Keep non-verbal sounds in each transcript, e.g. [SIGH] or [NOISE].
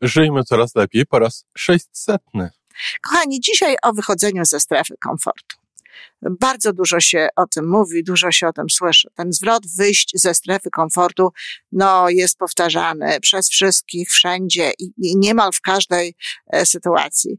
Żyjmy coraz lepiej po raz 600. Kochani, dzisiaj o wychodzeniu ze strefy komfortu. Bardzo dużo się o tym mówi, dużo się o tym słyszy. Ten zwrot wyjść ze strefy komfortu, no, jest powtarzany przez wszystkich, wszędzie i, niemal w każdej e, sytuacji.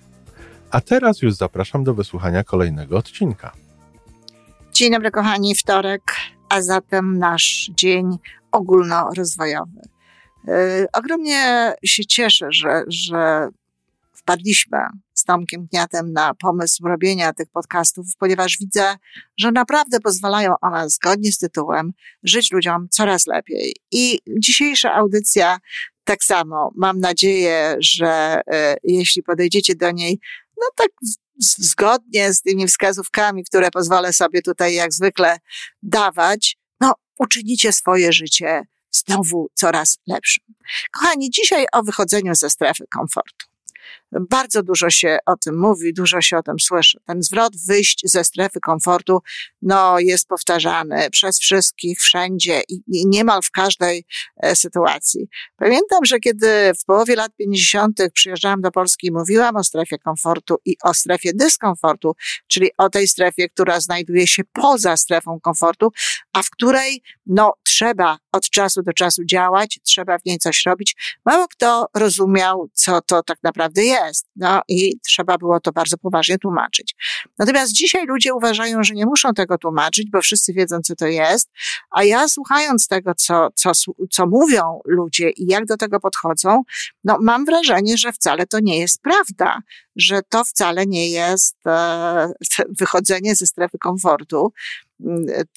a teraz już zapraszam do wysłuchania kolejnego odcinka. Dzień dobry, kochani, wtorek, a zatem nasz dzień ogólnorozwojowy. Yy, ogromnie się cieszę, że, że wpadliśmy z Tomkiem Kniatem na pomysł robienia tych podcastów, ponieważ widzę, że naprawdę pozwalają one, zgodnie z tytułem, żyć ludziom coraz lepiej. I dzisiejsza audycja tak samo. Mam nadzieję, że y, jeśli podejdziecie do niej no tak zgodnie z tymi wskazówkami, które pozwolę sobie tutaj jak zwykle dawać, no uczynicie swoje życie znowu coraz lepszym. Kochani, dzisiaj o wychodzeniu ze strefy komfortu. Bardzo dużo się o tym mówi, dużo się o tym słyszy. Ten zwrot wyjść ze strefy komfortu, no, jest powtarzany przez wszystkich, wszędzie i, i niemal w każdej e, sytuacji. Pamiętam, że kiedy w połowie lat 50. przyjeżdżałam do Polski i mówiłam o strefie komfortu i o strefie dyskomfortu, czyli o tej strefie, która znajduje się poza strefą komfortu, a w której, no, trzeba od czasu do czasu działać, trzeba w niej coś robić. Mało kto rozumiał, co to tak naprawdę jest jest. No i trzeba było to bardzo poważnie tłumaczyć. Natomiast dzisiaj ludzie uważają, że nie muszą tego tłumaczyć, bo wszyscy wiedzą, co to jest, a ja słuchając tego, co, co, co mówią ludzie i jak do tego podchodzą, no mam wrażenie, że wcale to nie jest prawda, że to wcale nie jest e, wychodzenie ze strefy komfortu,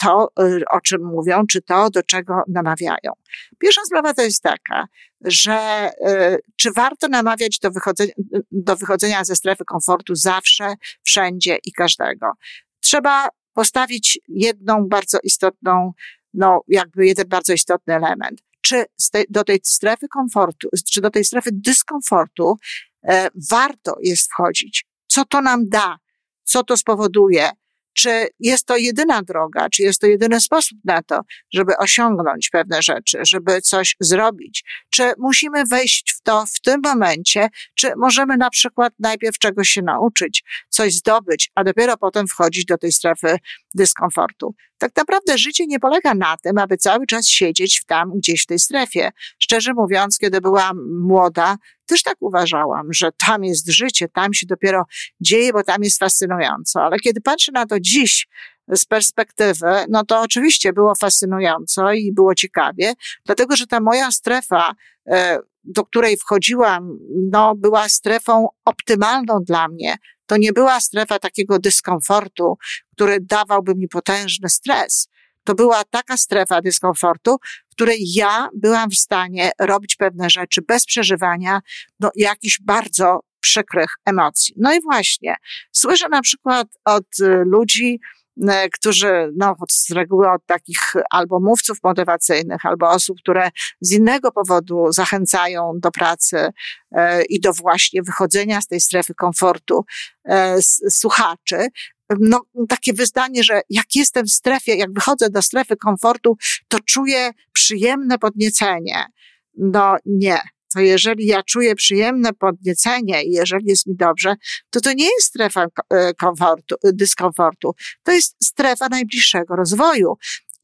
to, o czym mówią, czy to, do czego namawiają. Pierwsza sprawa to jest taka, że y, czy warto namawiać do wychodzenia, do wychodzenia ze strefy komfortu zawsze, wszędzie i każdego. Trzeba postawić jedną bardzo istotną, no jakby jeden bardzo istotny element. Czy do tej strefy komfortu, czy do tej strefy dyskomfortu e, warto jest wchodzić? Co to nam da? Co to spowoduje? Czy jest to jedyna droga, czy jest to jedyny sposób na to, żeby osiągnąć pewne rzeczy, żeby coś zrobić, czy musimy wejść w to w tym momencie, czy możemy na przykład najpierw czegoś się nauczyć, coś zdobyć, a dopiero potem wchodzić do tej strefy dyskomfortu. Tak naprawdę życie nie polega na tym, aby cały czas siedzieć w tam gdzieś w tej strefie. Szczerze mówiąc, kiedy byłam młoda, też tak uważałam, że tam jest życie, tam się dopiero dzieje, bo tam jest fascynująco. Ale kiedy patrzę na to dziś z perspektywy, no to oczywiście było fascynująco i było ciekawie, dlatego że ta moja strefa, e, do której wchodziłam, no była strefą optymalną dla mnie. To nie była strefa takiego dyskomfortu, który dawałby mi potężny stres. To była taka strefa dyskomfortu, w której ja byłam w stanie robić pewne rzeczy bez przeżywania no, jakichś bardzo przykrych emocji. No i właśnie, słyszę na przykład od y, ludzi, którzy no, z reguły od takich albo mówców motywacyjnych, albo osób, które z innego powodu zachęcają do pracy y, i do właśnie wychodzenia z tej strefy komfortu słuchaczy, no, takie wyznanie, że jak jestem w strefie, jak wychodzę do strefy komfortu, to czuję przyjemne podniecenie. No nie. To jeżeli ja czuję przyjemne podniecenie i jeżeli jest mi dobrze, to to nie jest strefa e, komfortu, dyskomfortu. To jest strefa najbliższego rozwoju.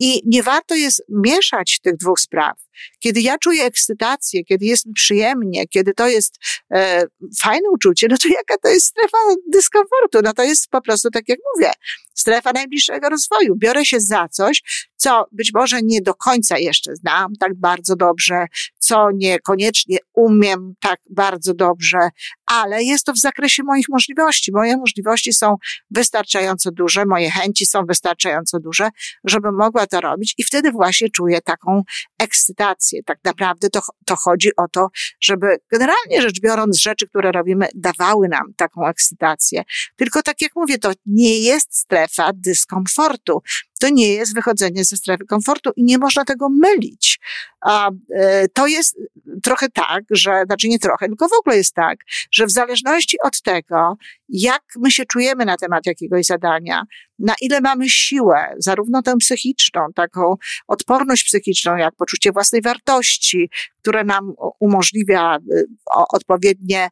I nie warto jest mieszać tych dwóch spraw. Kiedy ja czuję ekscytację, kiedy jest mi przyjemnie, kiedy to jest e, fajne uczucie, no to jaka to jest strefa dyskomfortu? No to jest po prostu tak jak mówię, strefa najbliższego rozwoju. Biorę się za coś, co być może nie do końca jeszcze znam tak bardzo dobrze, co niekoniecznie umiem tak bardzo dobrze, ale jest to w zakresie moich możliwości. Moje możliwości są wystarczająco duże, moje chęci są wystarczająco duże, żebym mogła to robić i wtedy właśnie czuję taką ekscytację. Tak naprawdę to, to chodzi o to, żeby generalnie rzecz biorąc rzeczy, które robimy, dawały nam taką ekscytację. Tylko tak jak mówię, to nie jest strefa dyskomfortu. To nie jest wychodzenie ze strefy komfortu i nie można tego mylić. A, e, to jest trochę tak, że, znaczy nie trochę, tylko w ogóle jest tak, że w zależności od tego, jak my się czujemy na temat jakiegoś zadania, na ile mamy siłę, zarówno tę psychiczną, taką odporność psychiczną, jak poczucie własnej wartości, które nam umożliwia y, odpowiednie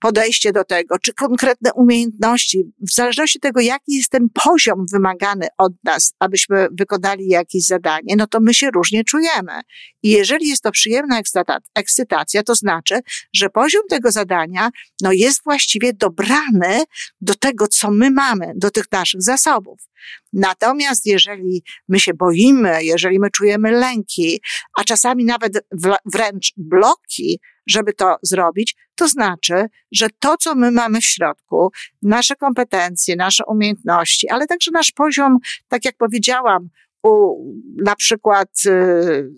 podejście do tego, czy konkretne umiejętności, w zależności od tego, jaki jest ten poziom wymagany od nas, abyśmy wykonali jakieś zadanie, no to my się różnie czujemy. I jeżeli jest to przyjemna ekscytacja, to znaczy, że poziom tego zadania, no jest właściwie dobrany do tego, co my mamy, do tych naszych zasobów. Natomiast jeżeli my się boimy, jeżeli my czujemy lęki, a czasami nawet wręcz bloki, żeby to zrobić, to znaczy, że to, co my mamy w środku, nasze kompetencje, nasze umiejętności, ale także nasz poziom, tak jak powiedziałam, u, na przykład y,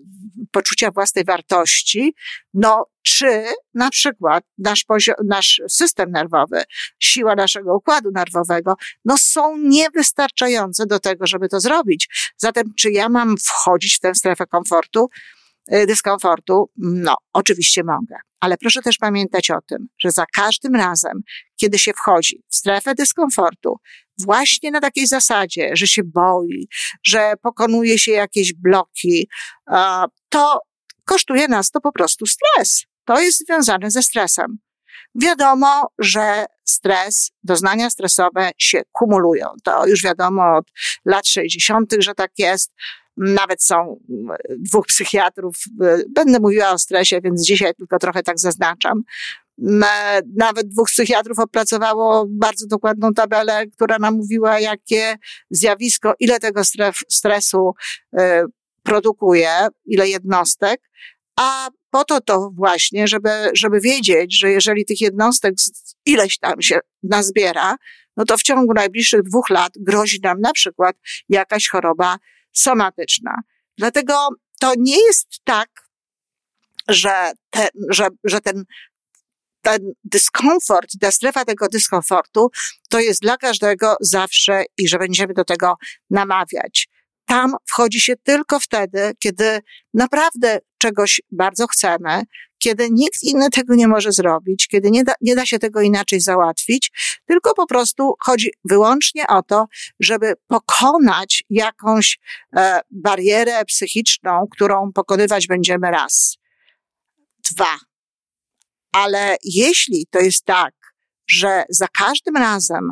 poczucia własnej wartości, no czy na przykład nasz poziom, nasz system nerwowy, siła naszego układu nerwowego, no są niewystarczające do tego, żeby to zrobić. Zatem, czy ja mam wchodzić w tę strefę komfortu? Y, dyskomfortu? No, oczywiście mogę. Ale proszę też pamiętać o tym, że za każdym razem, kiedy się wchodzi w strefę dyskomfortu, właśnie na takiej zasadzie, że się boi, że pokonuje się jakieś bloki, to kosztuje nas to po prostu stres. To jest związane ze stresem. Wiadomo, że stres, doznania stresowe się kumulują. To już wiadomo od lat 60., że tak jest. Nawet są dwóch psychiatrów. Będę mówiła o stresie, więc dzisiaj tylko trochę tak zaznaczam. Nawet dwóch psychiatrów opracowało bardzo dokładną tabelę, która nam mówiła, jakie zjawisko, ile tego stresu e, produkuje, ile jednostek, a po to to właśnie, żeby, żeby wiedzieć, że jeżeli tych jednostek ileś tam się nazbiera, no to w ciągu najbliższych dwóch lat grozi nam na przykład jakaś choroba somatyczna. Dlatego to nie jest tak, że, te, że, że ten, ten dyskomfort, ta strefa tego dyskomfortu to jest dla każdego zawsze i że będziemy do tego namawiać. Tam wchodzi się tylko wtedy, kiedy naprawdę czegoś bardzo chcemy, kiedy nikt inny tego nie może zrobić, kiedy nie da, nie da się tego inaczej załatwić, tylko po prostu chodzi wyłącznie o to, żeby pokonać jakąś e, barierę psychiczną, którą pokonywać będziemy raz. Dwa. Ale jeśli to jest tak, że za każdym razem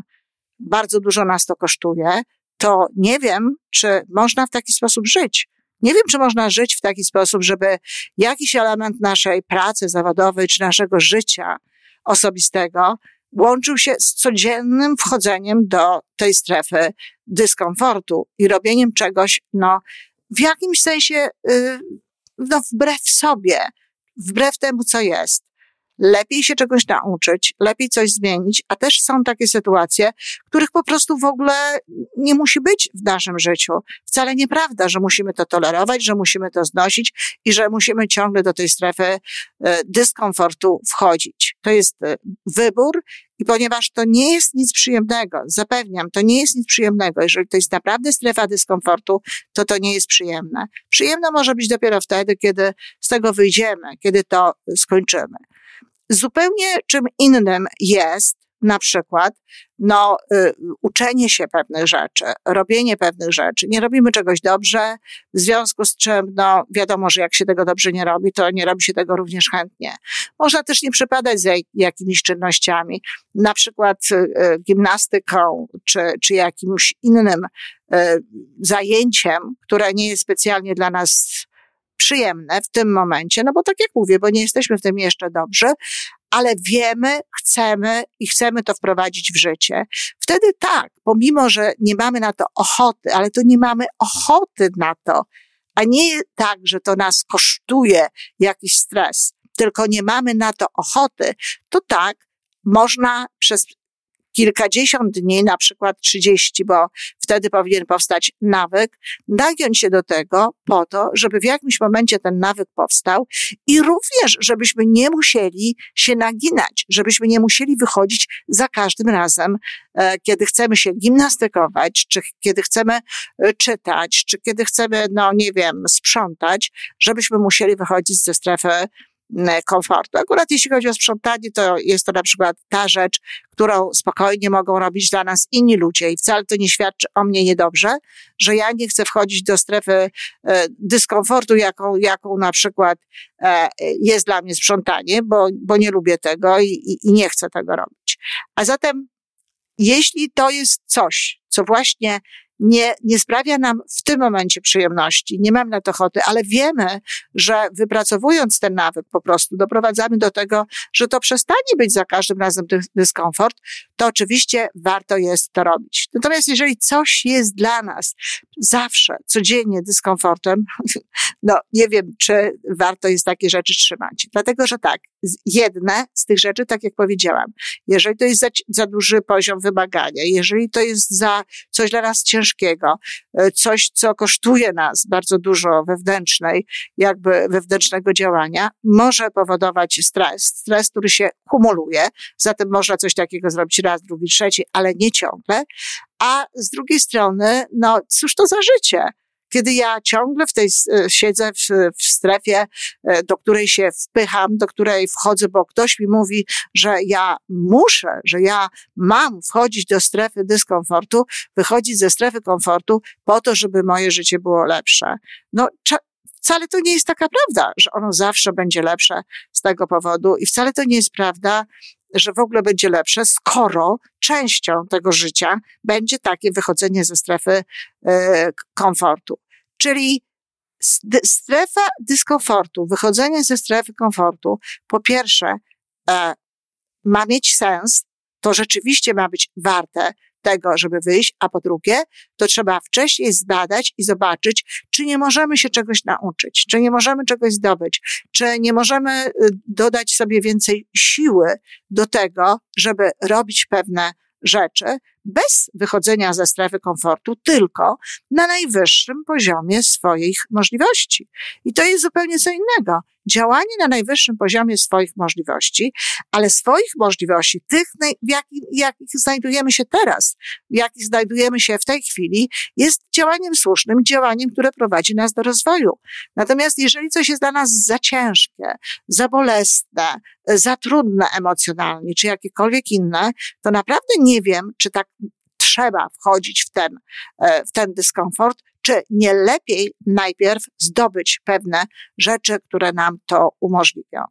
bardzo dużo nas to kosztuje, to nie wiem, czy można w taki sposób żyć. Nie wiem, czy można żyć w taki sposób, żeby jakiś element naszej pracy zawodowej czy naszego życia osobistego łączył się z codziennym wchodzeniem do tej strefy dyskomfortu i robieniem czegoś, no, w jakimś sensie, yy, no, wbrew sobie, wbrew temu, co jest lepiej się czegoś nauczyć, lepiej coś zmienić, a też są takie sytuacje, których po prostu w ogóle nie musi być w naszym życiu. Wcale nieprawda, że musimy to tolerować, że musimy to znosić i że musimy ciągle do tej strefy e, dyskomfortu wchodzić. To jest e, wybór i ponieważ to nie jest nic przyjemnego, zapewniam, to nie jest nic przyjemnego. Jeżeli to jest naprawdę strefa dyskomfortu, to to nie jest przyjemne. Przyjemne może być dopiero wtedy, kiedy z tego wyjdziemy, kiedy to skończymy. Zupełnie czym innym jest na przykład no, y, uczenie się pewnych rzeczy, robienie pewnych rzeczy. Nie robimy czegoś dobrze, w związku z czym, no, wiadomo, że jak się tego dobrze nie robi, to nie robi się tego również chętnie. Można też nie przypadać za jakimiś czynnościami, na przykład y, y, gimnastyką, czy, czy jakimś innym y, zajęciem, które nie jest specjalnie dla nas przyjemne w tym momencie, no bo tak jak mówię, bo nie jesteśmy w tym jeszcze dobrze, ale wiemy, chcemy i chcemy to wprowadzić w życie. Wtedy tak, pomimo, że nie mamy na to ochoty, ale to nie mamy ochoty na to, a nie tak, że to nas kosztuje jakiś stres, tylko nie mamy na to ochoty, to tak, można przez kilkadziesiąt dni, na przykład trzydzieści, bo wtedy powinien powstać nawyk, nagiąć się do tego po to, żeby w jakimś momencie ten nawyk powstał i również, żebyśmy nie musieli się naginać, żebyśmy nie musieli wychodzić za każdym razem, e, kiedy chcemy się gimnastykować, czy kiedy chcemy e, czytać, czy kiedy chcemy, no nie wiem, sprzątać, żebyśmy musieli wychodzić ze strefy komfortu. Akurat jeśli chodzi o sprzątanie, to jest to na przykład ta rzecz, którą spokojnie mogą robić dla nas inni ludzie i wcale to nie świadczy o mnie niedobrze, że ja nie chcę wchodzić do strefy e, dyskomfortu, jaką, jaką na przykład e, jest dla mnie sprzątanie, bo, bo nie lubię tego i, i, i nie chcę tego robić. A zatem, jeśli to jest coś, co właśnie nie, nie sprawia nam w tym momencie przyjemności, nie mam na to ochoty, ale wiemy, że wypracowując ten nawyk po prostu doprowadzamy do tego, że to przestanie być za każdym razem dyskomfort, to oczywiście warto jest to robić. Natomiast jeżeli coś jest dla nas zawsze, codziennie dyskomfortem, [LAUGHS] no nie wiem, czy warto jest takie rzeczy trzymać. Dlatego, że tak, jedne z tych rzeczy, tak jak powiedziałam, jeżeli to jest za, za duży poziom wymagania, jeżeli to jest za coś dla nas ciężkiego, e, coś, co kosztuje nas bardzo dużo wewnętrznej, jakby wewnętrznego działania, może powodować stres, stres, który się kumuluje, zatem można coś takiego zrobić raz, drugi, trzeci, ale nie ciągle, a z drugiej strony, no cóż to za życie? Kiedy ja ciągle w tej e, siedzę w, w strefie, e, do której się wpycham, do której wchodzę, bo ktoś mi mówi, że ja muszę, że ja mam wchodzić do strefy dyskomfortu, wychodzić ze strefy komfortu po to, żeby moje życie było lepsze. No, wcale to nie jest taka prawda, że ono zawsze będzie lepsze z tego powodu i wcale to nie jest prawda, że w ogóle będzie lepsze, skoro częścią tego życia będzie takie wychodzenie ze strefy e, komfortu. Czyli strefa dyskomfortu, wychodzenie ze strefy komfortu, po pierwsze, e, ma mieć sens, to rzeczywiście ma być warte tego, żeby wyjść, a po drugie, to trzeba wcześniej zbadać i zobaczyć, czy nie możemy się czegoś nauczyć, czy nie możemy czegoś zdobyć, czy nie możemy y, dodać sobie więcej siły do tego, żeby robić pewne rzeczy bez wychodzenia ze strefy komfortu, tylko na najwyższym poziomie swoich możliwości. I to jest zupełnie co innego. Działanie na najwyższym poziomie swoich możliwości, ale swoich możliwości, tych, w jakich, jakich znajdujemy się teraz, w jakich znajdujemy się w tej chwili, jest działaniem słusznym, działaniem, które prowadzi nas do rozwoju. Natomiast jeżeli coś jest dla nas za ciężkie, za bolesne, za trudne emocjonalnie, czy jakiekolwiek inne, to naprawdę nie wiem, czy tak trzeba wchodzić w ten, e, w ten dyskomfort, czy nie lepiej najpierw zdobyć pewne rzeczy, które nam to umożliwią.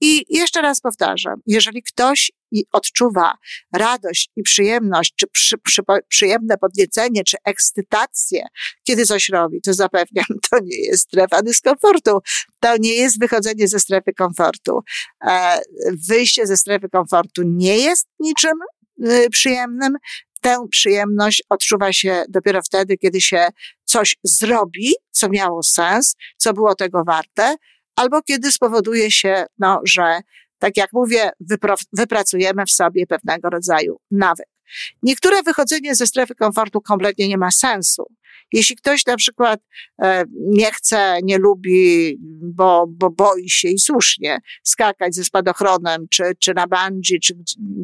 I jeszcze raz powtarzam, jeżeli ktoś odczuwa radość i przyjemność, czy przy, przy, przyjemne podniecenie, czy ekscytację, kiedy coś robi, to zapewniam, [LAUGHS] to nie jest strefa dyskomfortu. To nie jest wychodzenie ze strefy komfortu. E, wyjście ze strefy komfortu nie jest niczym y, przyjemnym tę przyjemność odczuwa się dopiero wtedy, kiedy się coś zrobi, co miało sens, co było tego warte, albo kiedy spowoduje się, no, że tak jak mówię, wypracujemy w sobie pewnego rodzaju nawyk. Niektóre wychodzenie ze strefy komfortu kompletnie nie ma sensu. Jeśli ktoś na przykład e, nie chce, nie lubi, bo, bo boi się i słusznie skakać ze spadochronem, czy, czy na bungee, czy,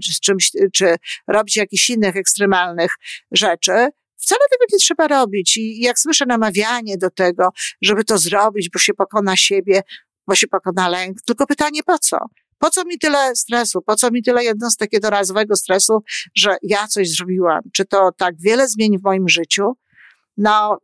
czy, czymś, czy robić jakichś innych ekstremalnych rzeczy, Wcale tego nie trzeba robić. I jak słyszę namawianie do tego, żeby to zrobić, bo się pokona siebie, bo się pokona lęk, tylko pytanie po co? Po co mi tyle stresu? Po co mi tyle jednostek jednorazowego stresu, że ja coś zrobiłam? Czy to tak wiele zmieni w moim życiu? No,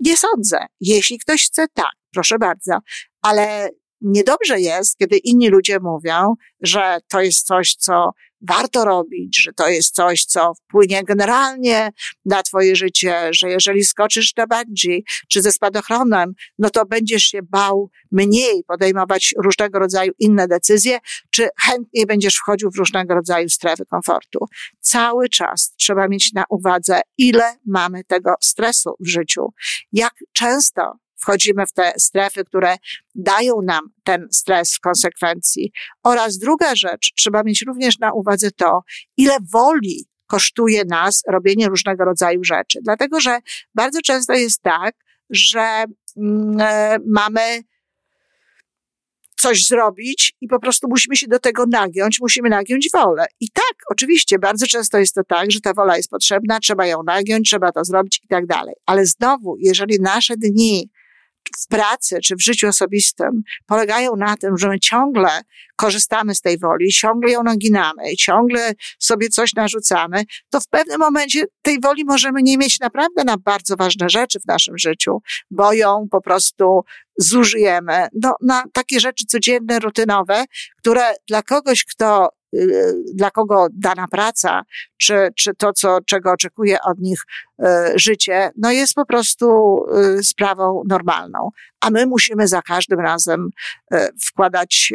nie sądzę. Jeśli ktoś chce, tak, proszę bardzo, ale niedobrze jest, kiedy inni ludzie mówią, że to jest coś, co warto robić, że to jest coś, co wpłynie generalnie na twoje życie, że jeżeli skoczysz na bungee czy ze spadochronem, no to będziesz się bał mniej podejmować różnego rodzaju inne decyzje, czy chętniej będziesz wchodził w różnego rodzaju strefy komfortu. Cały czas trzeba mieć na uwadze, ile mamy tego stresu w życiu, jak często wchodzimy w te strefy, które dają nam ten stres w konsekwencji. Oraz druga rzecz, trzeba mieć również na uwadze to, ile woli kosztuje nas robienie różnego rodzaju rzeczy. Dlatego, że bardzo często jest tak, że mm, e, mamy coś zrobić i po prostu musimy się do tego nagiąć, musimy nagiąć wolę. I tak, oczywiście, bardzo często jest to tak, że ta wola jest potrzebna, trzeba ją nagiąć, trzeba to zrobić i tak dalej. Ale znowu, jeżeli nasze dni w pracy czy w życiu osobistym polegają na tym, że my ciągle korzystamy z tej woli, ciągle ją naginamy, ciągle sobie coś narzucamy, to w pewnym momencie tej woli możemy nie mieć naprawdę na bardzo ważne rzeczy w naszym życiu, bo ją po prostu zużyjemy no, na takie rzeczy codzienne, rutynowe, które dla kogoś, kto Y, dla kogo dana praca, czy, czy to, co, czego oczekuje od nich y, życie, no jest po prostu y, sprawą normalną. A my musimy za każdym razem wkładać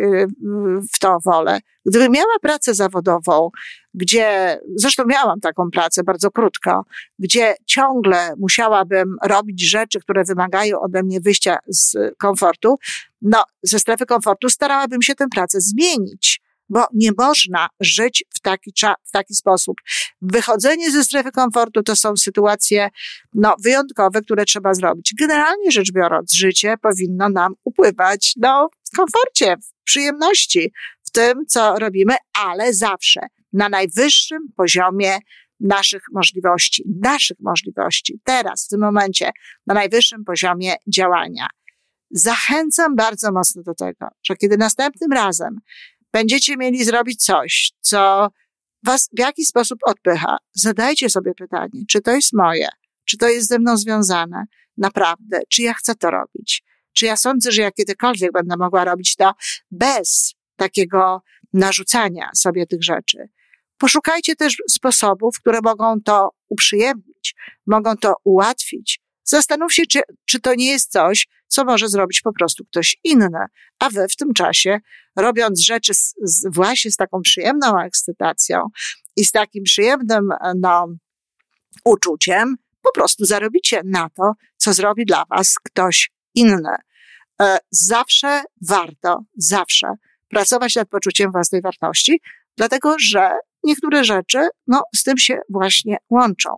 w to wolę. Gdybym miała pracę zawodową, gdzie, zresztą miałam taką pracę bardzo krótko, gdzie ciągle musiałabym robić rzeczy, które wymagają ode mnie wyjścia z komfortu, no, ze strefy komfortu starałabym się tę pracę zmienić bo nie można żyć w taki, w taki sposób. Wychodzenie ze strefy komfortu to są sytuacje no, wyjątkowe, które trzeba zrobić. Generalnie rzecz biorąc, życie powinno nam upływać no, w komforcie, w przyjemności, w tym, co robimy, ale zawsze na najwyższym poziomie naszych możliwości, naszych możliwości, teraz, w tym momencie, na najwyższym poziomie działania. Zachęcam bardzo mocno do tego, że kiedy następnym razem będziecie mieli zrobić coś, co was w jakiś sposób odpycha, zadajcie sobie pytanie, czy to jest moje, czy to jest ze mną związane, naprawdę, czy ja chcę to robić, czy ja sądzę, że ja kiedykolwiek będę mogła robić to bez takiego narzucania sobie tych rzeczy. Poszukajcie też sposobów, które mogą to uprzyjemnić, mogą to ułatwić. Zastanów się, czy, czy to nie jest coś, co może zrobić po prostu ktoś inny, a wy w tym czasie, robiąc rzeczy z, z, właśnie z taką przyjemną ekscytacją i z takim przyjemnym no, uczuciem, po prostu zarobicie na to, co zrobi dla was ktoś inny. E, zawsze warto, zawsze pracować nad poczuciem własnej wartości, dlatego że niektóre rzeczy, no, z tym się właśnie łączą.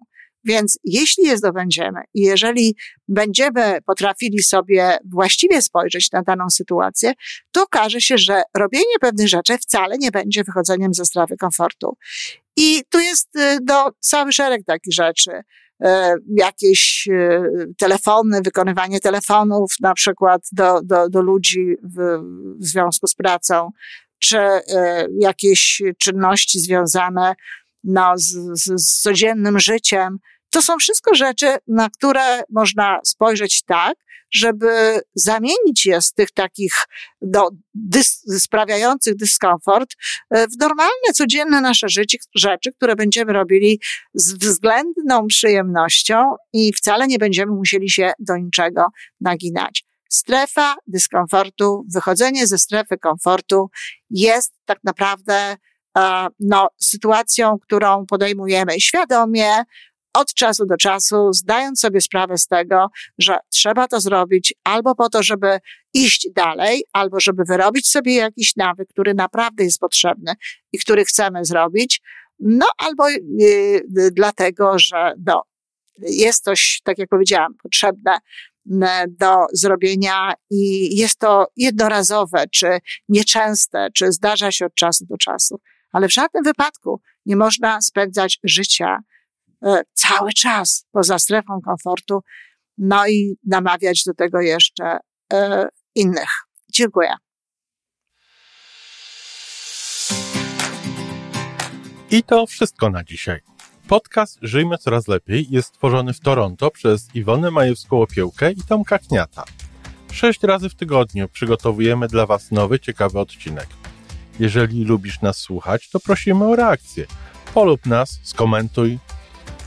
Więc jeśli je zdobędziemy i jeżeli będziemy potrafili sobie właściwie spojrzeć na daną sytuację, to okaże się, że robienie pewnych rzeczy wcale nie będzie wychodzeniem ze strefy komfortu. I tu jest y, do, cały szereg takich rzeczy. E, jakieś e, telefony, wykonywanie telefonów na przykład do, do, do ludzi w, w związku z pracą, czy jakieś czynności związane no, z, z codziennym życiem, to są wszystko rzeczy, na które można spojrzeć tak, żeby zamienić je z tych takich do, dys, sprawiających dyskomfort e, w normalne, codzienne nasze życie, rzeczy, które będziemy robili z względną przyjemnością i wcale nie będziemy musieli się do niczego naginać. Strefa dyskomfortu, wychodzenie ze strefy komfortu jest tak naprawdę e, no, sytuacją, którą podejmujemy świadomie, od czasu do czasu, zdając sobie sprawę z tego, że trzeba to zrobić albo po to, żeby iść dalej, albo żeby wyrobić sobie jakiś nawyk, który naprawdę jest potrzebny i który chcemy zrobić, no albo yy, dlatego, że no, jest coś, tak jak powiedziałam, potrzebne do zrobienia i jest to jednorazowe, czy nieczęste, czy zdarza się od czasu do czasu. Ale w żadnym wypadku nie można spędzać życia cały czas poza strefą komfortu, no i namawiać do tego jeszcze e, innych. Dziękuję. I to wszystko na dzisiaj. Podcast Żyjmy Coraz Lepiej jest stworzony w Toronto przez Iwonę Majewską-Opiełkę i Tomka Kniata. Sześć razy w tygodniu przygotowujemy dla Was nowy, ciekawy odcinek. Jeżeli lubisz nas słuchać, to prosimy o reakcję. Polub nas, skomentuj,